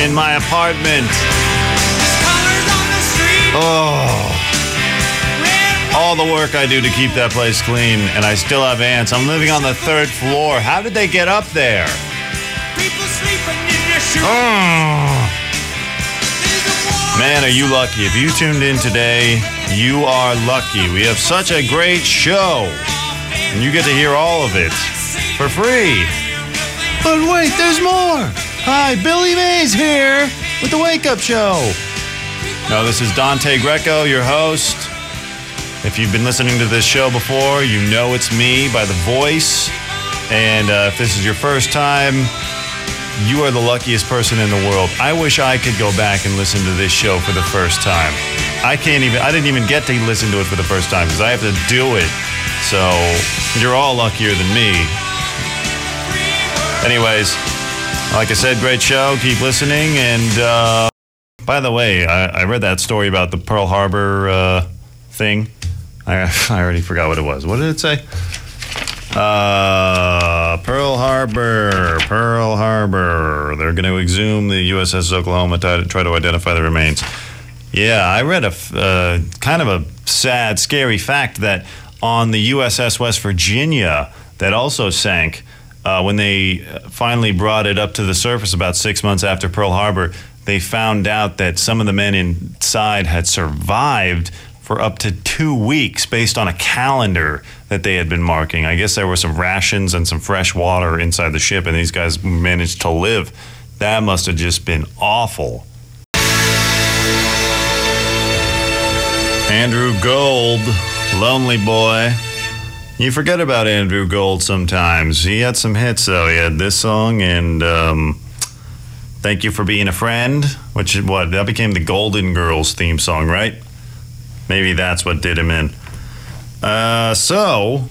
in my apartment. Oh. All the work I do to keep that place clean, and I still have ants. I'm living on the third floor. How did they get up there? Oh. Man, are you lucky. If you tuned in today, you are lucky. We have such a great show, and you get to hear all of it for free. But wait, there's more. Hi, Billy Mays here with the Wake Up Show. No, this is Dante Greco, your host. If you've been listening to this show before, you know it's me by the voice. And uh, if this is your first time, you are the luckiest person in the world. I wish I could go back and listen to this show for the first time. I can't even, I didn't even get to listen to it for the first time because I have to do it. So you're all luckier than me. Anyways, like I said, great show. Keep listening. And uh, by the way, I, I, read that story about the Pearl Harbor uh, thing. I, I already forgot what it was. What did it say? Uh, Pearl Harbor, Pearl Harbor. They're going to exhume the USS Oklahoma to try to identify the remains. Yeah, I read a uh, kind of a sad, scary fact that on the USS West Virginia that also sank uh, when they finally brought it up to the surface about six months after Pearl Harbor, they found out that some of the men inside had survived for up to two weeks based on a calendar that they had been marking. I guess there were some rations and some fresh water inside the ship, and these guys managed to live. That must have just been awful. Andrew Gold, Lonely Boy. You forget about Andrew Gold sometimes. He had some hits though. He had this song and um, "Thank You for Being a Friend," which is what that became the Golden Girls theme song, right? Maybe that's what did him in. Uh, so,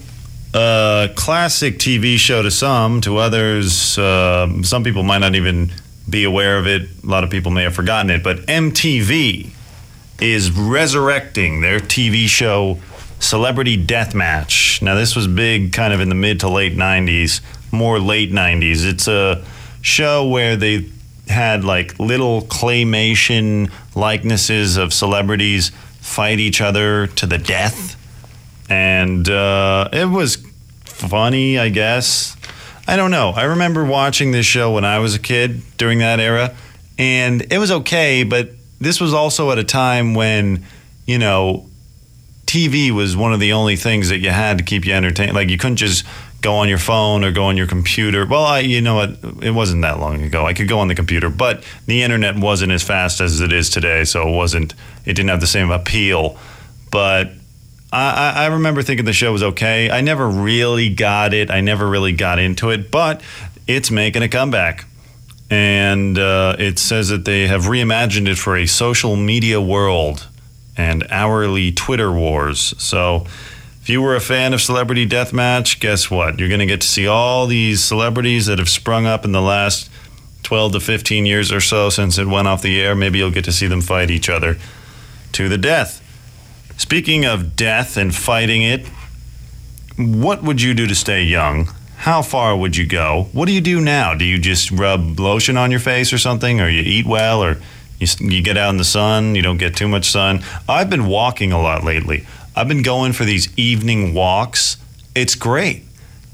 uh, classic TV show to some, to others, uh, some people might not even be aware of it. A lot of people may have forgotten it, but MTV is resurrecting their TV show Celebrity Deathmatch. Now, this was big kind of in the mid to late 90s, more late 90s. It's a show where they had like little claymation likenesses of celebrities fight each other to the death. And uh, it was funny, I guess. I don't know. I remember watching this show when I was a kid during that era, and it was okay, but this was also at a time when, you know, TV was one of the only things that you had to keep you entertained. Like you couldn't just go on your phone or go on your computer. Well, I, you know what? It wasn't that long ago. I could go on the computer, but the internet wasn't as fast as it is today, so it wasn't. It didn't have the same appeal. But I, I remember thinking the show was okay. I never really got it. I never really got into it, but it's making a comeback. And uh, it says that they have reimagined it for a social media world and hourly Twitter wars. So, if you were a fan of Celebrity Deathmatch, guess what? You're going to get to see all these celebrities that have sprung up in the last 12 to 15 years or so since it went off the air. Maybe you'll get to see them fight each other to the death. Speaking of death and fighting it, what would you do to stay young? How far would you go? What do you do now? Do you just rub lotion on your face or something, or you eat well, or you, you get out in the sun, you don't get too much sun. I've been walking a lot lately. I've been going for these evening walks. It's great.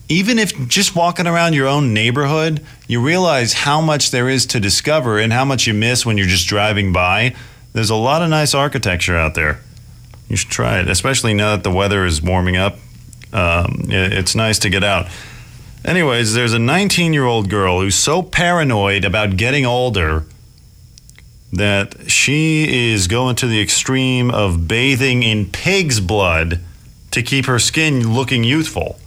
Even if just walking around your own neighborhood, you realize how much there is to discover and how much you miss when you're just driving by. There's a lot of nice architecture out there. You should try it, especially now that the weather is warming up. Um, it's nice to get out. Anyways, there's a 19 year old girl who's so paranoid about getting older that she is going to the extreme of bathing in pig's blood to keep her skin looking youthful.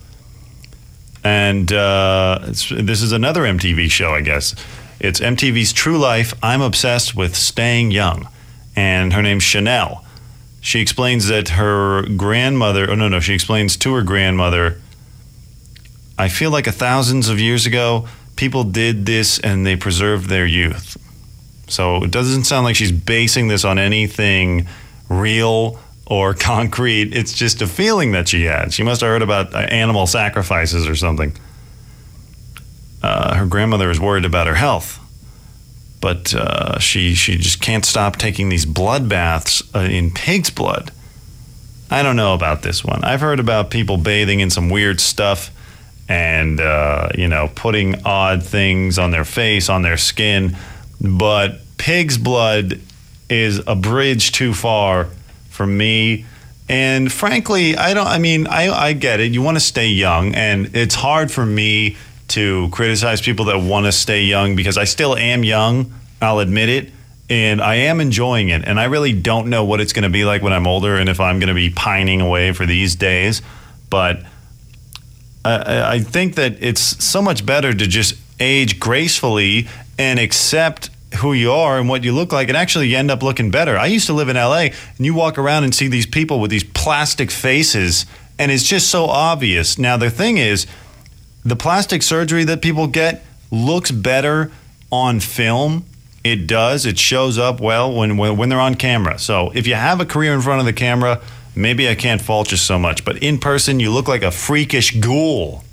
And uh, this is another MTV show, I guess. It's MTV's True Life. I'm obsessed with staying young. And her name's Chanel. She explains that her grandmother, oh no, no, she explains to her grandmother, I feel like a thousands of years ago, people did this and they preserved their youth. So it doesn't sound like she's basing this on anything real or concrete. It's just a feeling that she had. She must have heard about uh, animal sacrifices or something. Uh, her grandmother is worried about her health. but uh, she she just can't stop taking these blood baths uh, in pig's blood. I don't know about this one. I've heard about people bathing in some weird stuff and uh, you know putting odd things on their face, on their skin, but pig's blood is a bridge too far for me. And frankly, I don't. I mean, I, I get it. You want to stay young, and it's hard for me to criticize people that want to stay young because I still am young. I'll admit it. And I am enjoying it. And I really don't know what it's going to be like when I'm older and if I'm going to be pining away for these days. But I, I think that it's so much better to just age gracefully and accept who you are and what you look like and actually you end up looking better. I used to live in LA and you walk around and see these people with these plastic faces and it's just so obvious. Now the thing is the plastic surgery that people get looks better on film. It does. It shows up well when, when when they're on camera. So if you have a career in front of the camera, maybe I can't fault you so much. But in person, you look like a freakish ghoul.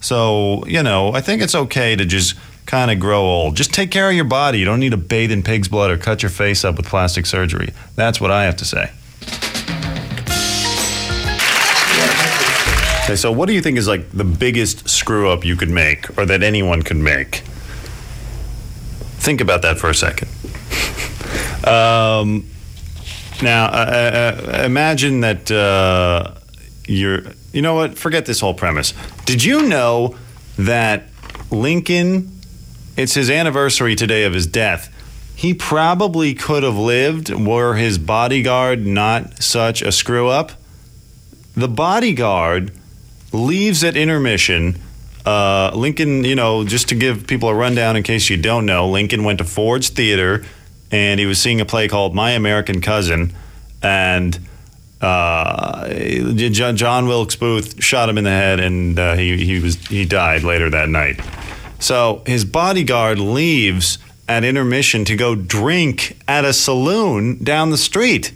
So you know, I think it's okay to just kind of grow old. Just take care of your body. You don't need to bathe in pig's blood or cut your face up with plastic surgery. That's what I have to say. Okay, so what do you think is like the biggest screw up you could make or that anyone could make? Think about that for a second. um, now, uh, uh, imagine that uh, you're, you know what? Forget this whole premise. Did you know that Lincoln, it's his anniversary today of his death. He probably could have lived were his bodyguard not such a screw up. The bodyguard leaves at intermission. Uh, Lincoln, you know, just to give people a rundown in case you don't know, Lincoln went to Ford's Theater and he was seeing a play called My American Cousin. And uh, John, Wilkes Booth shot him in the head and uh, he, he, was, he died later that night. So his bodyguard leaves at intermission to go drink at a saloon down the street.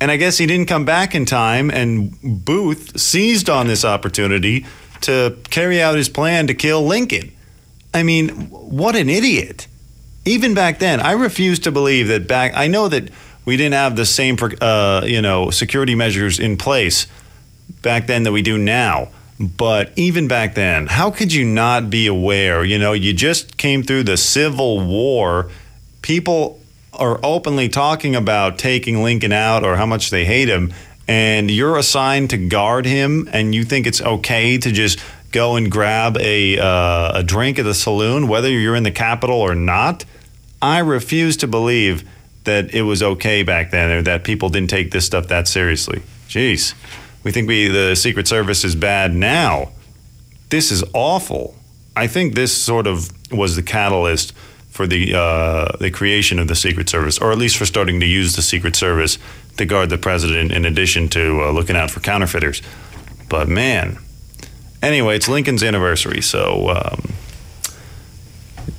And I guess he didn't come back in time, and Booth seized on this opportunity to carry out his plan to kill Lincoln. I mean, what an idiot. Even back then, I refuse to believe that back, I know that we didn't have the same, uh, you know, security measures in place back then that we do now. But even back then, how could you not be aware? You know, you just came through the Civil War. People are openly talking about taking Lincoln out or how much they hate him, and you're assigned to guard him, and you think it's okay to just go and grab a uh, a drink at the saloon, whether you're in the Capitol or not. I refuse to believe that it was okay back then, or that people didn't take this stuff that seriously. Jeez, we think we the Secret Service is bad now. This is awful. I think this sort of was the catalyst for the uh, the creation of the Secret Service, or at least for starting to use the Secret Service to guard the president, in addition to uh, looking out for counterfeiters. But man, anyway, it's Lincoln's anniversary, so um,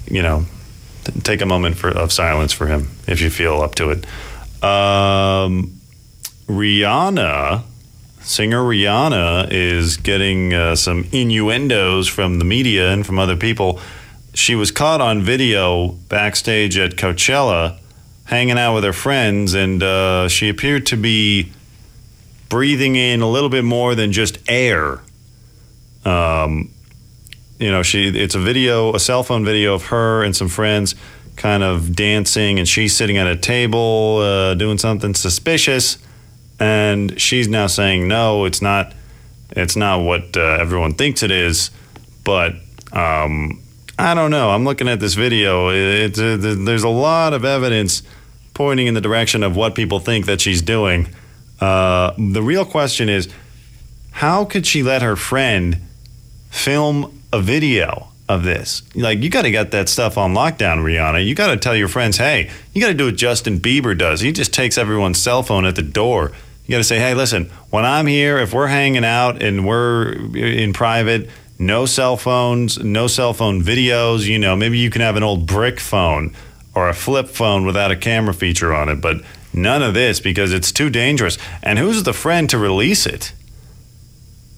you know, take a moment for, of silence for him if you feel up to it. Um, Rihanna. Singer Rihanna is getting uh, some innuendos from the media and from other people she was caught on video backstage at Coachella hanging out with her friends, and uh, she appeared to be breathing in a little bit more than just air. Um, you know, she it's a video, a cell phone video of her and some friends kind of dancing, and she's sitting at a table uh, doing something suspicious, and she's now saying, "No, it's not. It's not what uh, everyone thinks it is." But um, I don't know. I'm looking at this video. It, it, it, there's a lot of evidence pointing in the direction of what people think that she's doing. Uh, the real question is how could she let her friend film a video of this? Like, you got to get that stuff on lockdown, Rihanna. You got to tell your friends, hey, you got to do what Justin Bieber does. He just takes everyone's cell phone at the door. You got to say, hey, listen, when I'm here, if we're hanging out and we're in private, no cell phones, no cell phone videos. You know, maybe you can have an old brick phone or a flip phone without a camera feature on it, but none of this because it's too dangerous. And who's the friend to release it?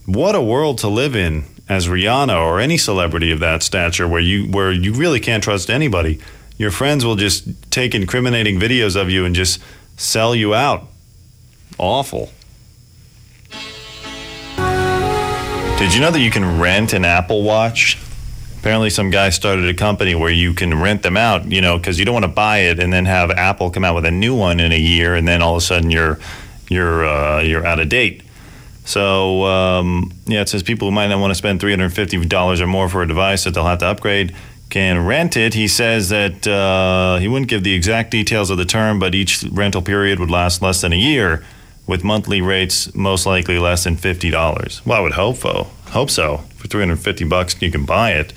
What a world to live in as Rihanna or any celebrity of that stature where you where you really can't trust anybody. your friends will just take incriminating videos of you and just sell you out. Awful. Did you know that you can rent an Apple Watch? Apparently, some guy started a company where you can rent them out, you know, because you don't want to buy it and then have Apple come out with a new one in a year, and then all of a sudden you're you're uh, you're out of date. So um, yeah, it says people who might not want to spend three hundred fifty dollars or more for a device that they'll have to upgrade can rent it. He says that uh, he wouldn't give the exact details of the term, but each rental period would last less than a year with monthly rates most likely less than fifty dollars. Well, I would hope so. Hope so. For three hundred fifty bucks, you can buy it.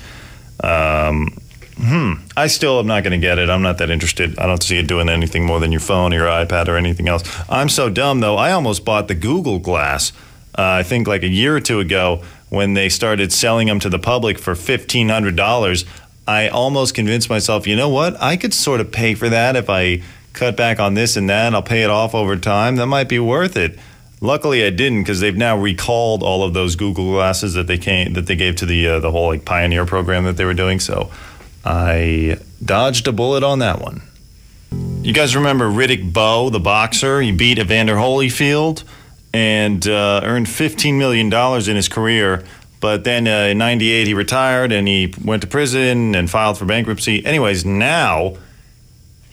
Um, hmm. I still am not going to get it. I'm not that interested. I don't see it doing anything more than your phone or your iPad or anything else. I'm so dumb though. I almost bought the Google Glass. Uh, I think like a year or two ago when they started selling them to the public for fifteen hundred dollars. I almost convinced myself, you know what? I could sort of pay for that if I cut back on this and that. I'll pay it off over time. That might be worth it. Luckily, I didn't because they've now recalled all of those Google glasses that they came that they gave to the uh, the whole like Pioneer program that they were doing. So I dodged a bullet on that one. You guys remember Riddick Bowe, the boxer? He beat Evander Holyfield and uh, earned $15 million in his career. But then uh, in 98, he retired and he went to prison and filed for bankruptcy. Anyways, now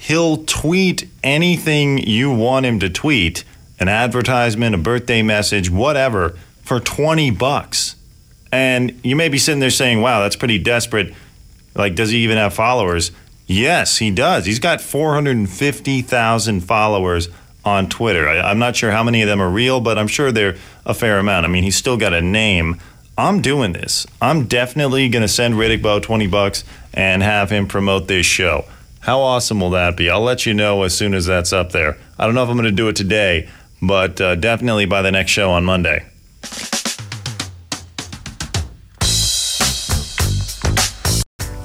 he'll tweet anything you want him to tweet an advertisement, a birthday message, whatever, for 20 bucks. And you may be sitting there saying, wow, that's pretty desperate. Like, does he even have followers? Yes, he does. He's got 450,000 followers on Twitter. I, am not sure how many of them are real, but I'm sure they're a fair amount. I mean, he's still got a name. I'm doing this. I'm definitely going to send Riddick Bowe 20 bucks and have him promote this show. How awesome will that be? I'll let you know as soon as that's up there. I don't know if I'm going to do it today, but uh, definitely by the next show on Monday.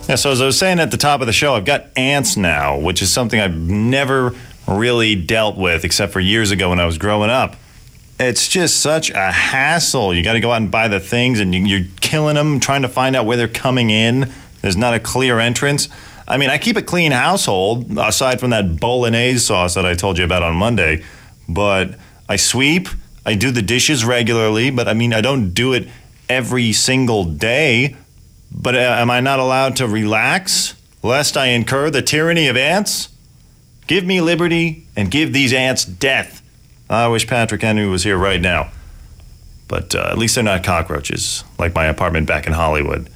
Yeah, so as I was saying at the top of the show, I've got ants now, which is something I've never really dealt with except for years ago when I was growing up. It's just such a hassle. You got to go out and buy the things, and you're killing them, trying to find out where they're coming in. There's not a clear entrance. I mean, I keep a clean household aside from that bolognese sauce that I told you about on Monday, but I sweep, I do the dishes regularly, but I mean, I don't do it every single day. But uh, am I not allowed to relax lest I incur the tyranny of ants? Give me liberty and give these ants death. I wish Patrick Henry was here right now. But uh, at least they're not cockroaches, like my apartment back in Hollywood.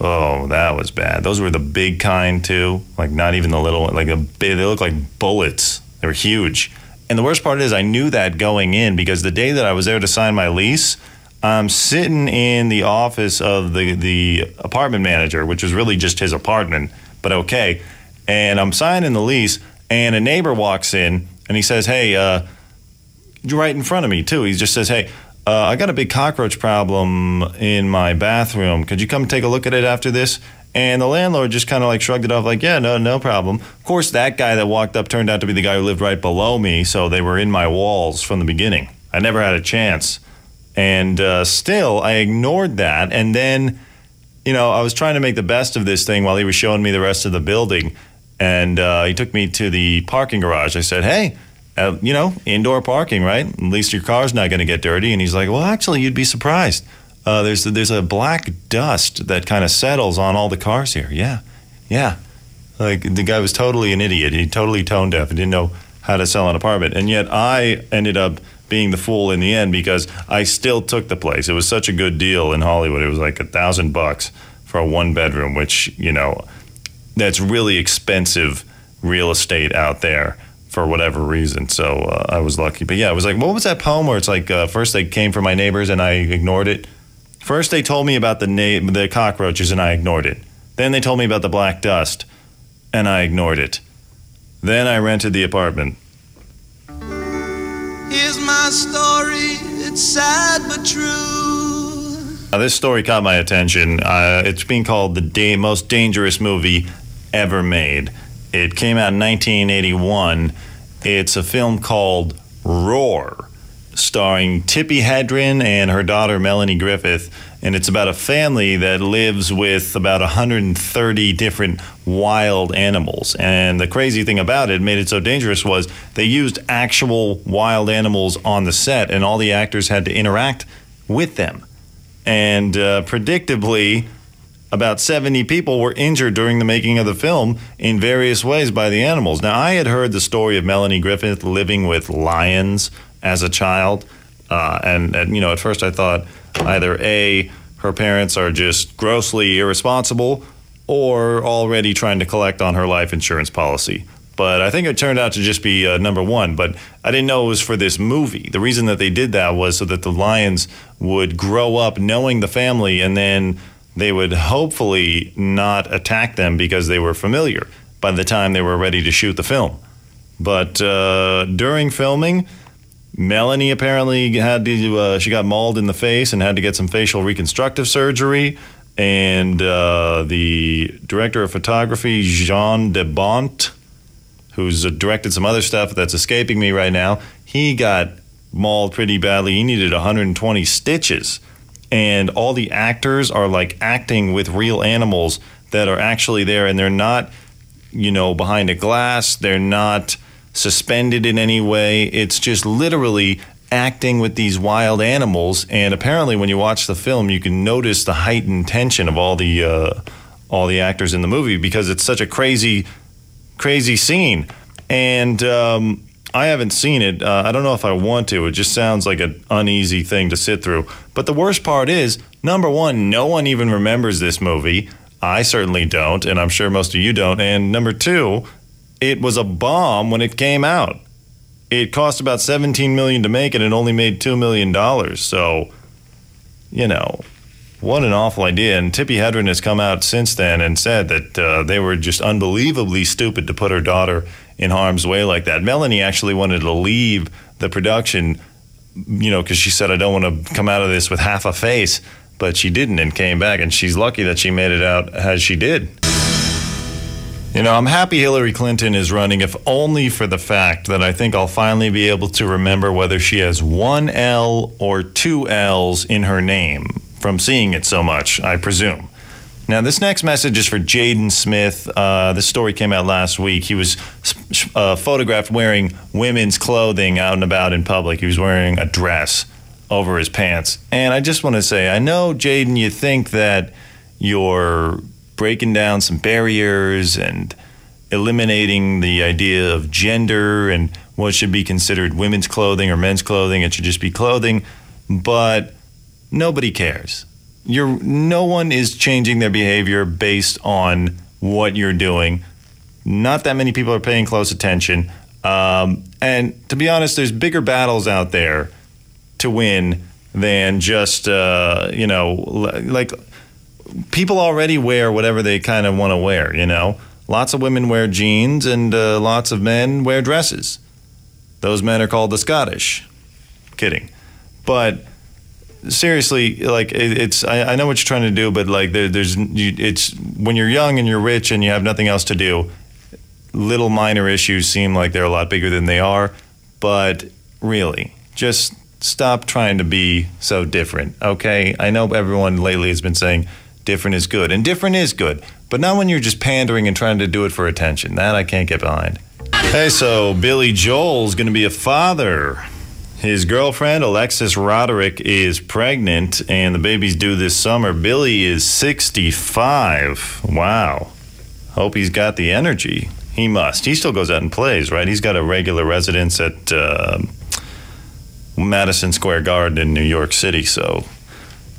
Oh, that was bad. Those were the big kind too, like not even the little like a big, they look like bullets. They were huge. And the worst part is I knew that going in because the day that I was there to sign my lease, I'm sitting in the office of the, the apartment manager, which was really just his apartment, but okay. And I'm signing the lease, and a neighbor walks in and he says, Hey, uh, you're right in front of me, too. He just says, Hey, uh, I got a big cockroach problem in my bathroom. Could you come take a look at it after this? And the landlord just kind of like shrugged it off, like, yeah, no, no problem. Of course, that guy that walked up turned out to be the guy who lived right below me, so they were in my walls from the beginning. I never had a chance. And uh, still, I ignored that. And then, you know, I was trying to make the best of this thing while he was showing me the rest of the building. And uh, he took me to the parking garage. I said, hey, uh, you know, indoor parking, right? At least your car's not going to get dirty. And he's like, well, actually, you'd be surprised. Uh, there's there's a black dust that kind of settles on all the cars here. Yeah, yeah. Like the guy was totally an idiot. He totally tone deaf and didn't know how to sell an apartment. And yet I ended up being the fool in the end because I still took the place. It was such a good deal in Hollywood. It was like a thousand bucks for a one bedroom, which, you know, that's really expensive real estate out there for whatever reason. So uh, I was lucky. But yeah, it was like, what was that poem where it's like, uh, first they came for my neighbors and I ignored it? First they told me about the, na- the cockroaches and I ignored it. Then they told me about the black dust and I ignored it. Then I rented the apartment Here's my story. It's sad but true. Now, this story caught my attention. Uh, it's being called the da- most dangerous movie ever made. It came out in 1981. It's a film called Roar. starring Tippi Hedren and her daughter Melanie Griffith. And it's about a family that lives with about 130 different wild animals. And the crazy thing about it, made it so dangerous, was they used actual wild animals on the set, and all the actors had to interact with them. And uh, predictably, about 70 people were injured during the making of the film in various ways by the animals. Now, I had heard the story of Melanie Griffith living with lions as a child. Uh, and, and, you know, at first I thought either A, her parents are just grossly irresponsible, or already trying to collect on her life insurance policy. But I think it turned out to just be uh, number one. But I didn't know it was for this movie. The reason that they did that was so that the lions would grow up knowing the family and then they would hopefully not attack them because they were familiar by the time they were ready to shoot the film. But uh, during filming, Melanie apparently had to, uh, she got mauled in the face and had to get some facial reconstructive surgery. And uh, the director of photography, Jean de Bont, who's directed some other stuff that's escaping me right now, he got mauled pretty badly. He needed 120 stitches and all the actors are like acting with real animals that are actually there and they're not you know behind a glass. They're not suspended in any way. It's just literally acting with these wild animals. And apparently when you watch the film you can notice the heightened tension of all the uh, all the actors in the movie because it's such a crazy crazy scene. And um, I haven't seen it. Uh, I don't know if I want to. It just sounds like an uneasy thing to sit through. But the worst part is, number one, no one even remembers this movie. I certainly don't, and I'm sure most of you don't. And number two, it was a bomb when it came out. It cost about 17 million to make, and it only made two million dollars. So, you know, what an awful idea. And Tippi Hedren has come out since then and said that uh, they were just unbelievably stupid to put her daughter in harm's way like that. Melanie actually wanted to leave the production, you know, because she said, I don't want to come out of this with half a face. But she didn't and came back. And she's lucky that she made it out as she did. You know, I'm happy Hillary Clinton is running, if only for the fact that I think I'll finally be able to remember whether she has one L or two L's in her name from seeing it so much, I presume. Now, this next message is for Jaden Smith. Uh, this story came out last week. He was uh, photographed wearing women's clothing out and about in public. He was wearing a dress over his pants. And I just want to say, I know, Jaden, you think that you're breaking down some barriers and eliminating the idea of gender and what should be considered women's clothing or men's clothing. It should just be clothing. But nobody cares you're no one is changing their behavior based on what you're doing. Not that many people are paying close attention. Um, and to be honest, there's bigger battles out there to win than just uh, you know like people already wear whatever they kind of want to wear. You know, lots of women wear jeans and uh, lots of men wear dresses. Those men are called the Scottish. Kidding, but seriously, like it, it's I, I, know what you're trying to do, but like there, there's you, it's when you're young and you're rich and you have nothing else to do. Little minor issues seem like they're a lot bigger than they are, but really, just stop trying to be so different. Okay, I know everyone lately has been saying different is good, and different is good, but not when you're just pandering and trying to do it for attention. That I can't get behind. Hey, so Billy Joel's going to be a father. His girlfriend, Alexis Roderick, is pregnant, and the baby's due this summer. Billy is 65. Wow. Hope he's got the energy. He must. He still goes out and plays, right? He's got a regular residence at uh, Madison Square Garden in New York City, so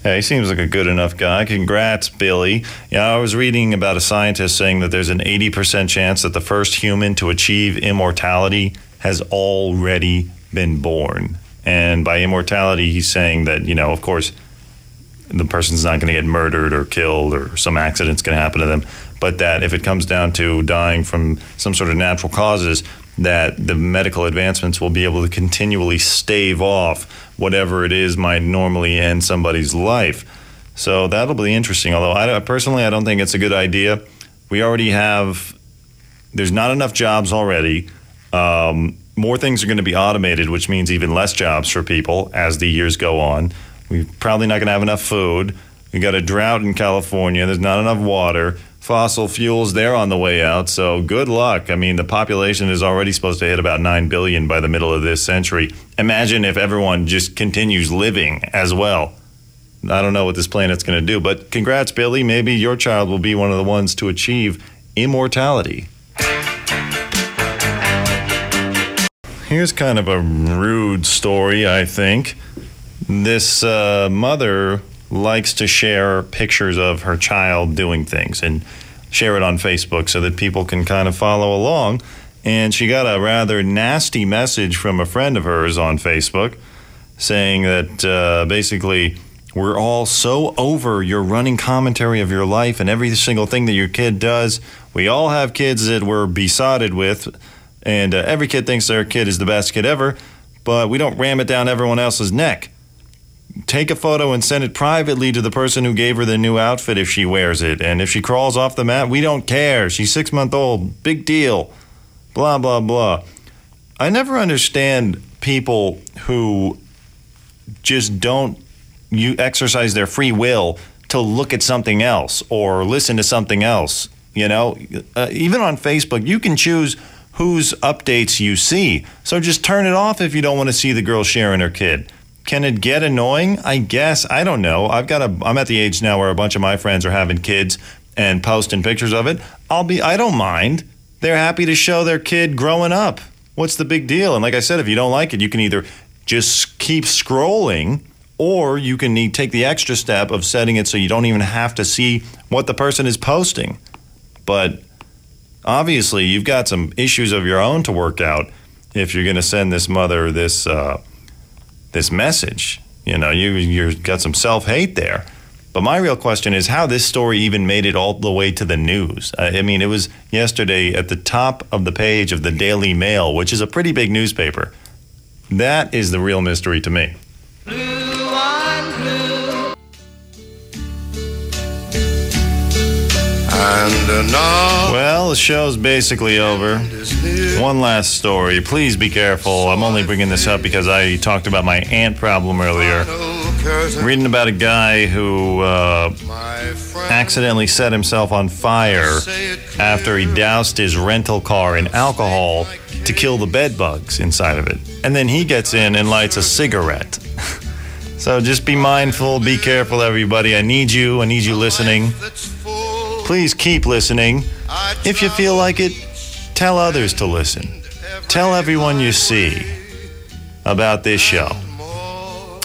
yeah, he seems like a good enough guy. Congrats, Billy. Yeah, I was reading about a scientist saying that there's an 80% chance that the first human to achieve immortality has already been born. And by immortality, he's saying that, you know, of course, the person's not going to get murdered or killed or some accident's going to happen to them, but that if it comes down to dying from some sort of natural causes, that the medical advancements will be able to continually stave off whatever it is might normally end somebody's life. So that'll be interesting. Although I personally, I don't think it's a good idea. We already have. There's not enough jobs already. Um, more things are going to be automated, which means even less jobs for people as the years go on. We're probably not going to have enough food. We got a drought in California. There's not enough water. Fossil fuels, they're on the way out. So good luck. I mean, the population is already supposed to hit about 9 billion by the middle of this century. Imagine if everyone just continues living as well. I don't know what this planet's going to do, but congrats, Billy. Maybe your child will be one of the ones to achieve immortality. Here's kind of a rude story, I think. This uh, mother likes to share pictures of her child doing things and share it on Facebook so that people can kind of follow along. And she got a rather nasty message from a friend of hers on Facebook saying that uh, basically, we're all so over your running commentary of your life and every single thing that your kid does. We all have kids that we're besotted with and uh, every kid thinks their kid is the best kid ever, but we don't ram it down everyone else's neck. Take a photo and send it privately to the person who gave her the new outfit if she wears it. And if she crawls off the mat, we don't care. She's six month old. Big deal. Blah, blah, blah. I never understand people who just don't you exercise their free will to look at something else or listen to something else. You know, uh, even on Facebook, you can choose whose updates you see. So just turn it off if you don't want to see the girl sharing her kid. Can it get annoying? I guess. I don't know. I've got a I'm at the age now where a bunch of my friends are having kids and posting pictures of it. I'll be I don't mind. They're happy to show their kid growing up. What's the big deal? And like I said, if you don't like it, you can either just keep scrolling or you can need, take the extra step of setting it so you don't even have to see what the person is posting. But obviously you've got some issues of your own to work out if you're going to send this mother this uh, this message. You know, you you've got some self hate there. But my real question is how this story even made it all the way to the news. I mean, it was yesterday at the top of the page of the Daily Mail, which is a pretty big newspaper. That is the real mystery to me. And now, well, the show's basically over. One last story. Please be careful. I'm only bringing this up because I talked about my ant problem earlier. Reading about a guy who uh, accidentally set himself on fire after he doused his rental car in alcohol to kill the bed bugs inside of it. And then he gets in and lights a cigarette. so just be mindful, be careful, everybody. I need you. I need you listening. Please keep listening. If you feel like it, tell others to listen. Tell everyone you see about this show.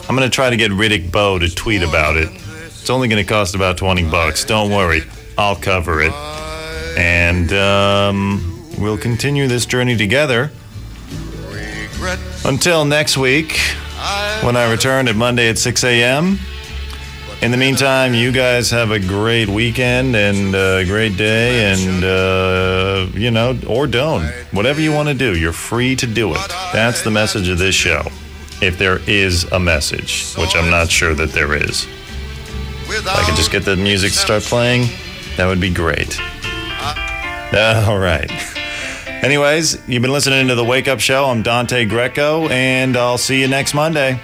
I'm going to try to get Riddick Bowe to tweet about it. It's only going to cost about 20 bucks. Don't worry, I'll cover it. And um, we'll continue this journey together. Until next week, when I return at Monday at 6 a.m. In the meantime, you guys have a great weekend and a great day, and, uh, you know, or don't. Whatever you want to do, you're free to do it. That's the message of this show. If there is a message, which I'm not sure that there is. If I could just get the music to start playing, that would be great. All right. Anyways, you've been listening to the Wake Up Show. I'm Dante Greco, and I'll see you next Monday.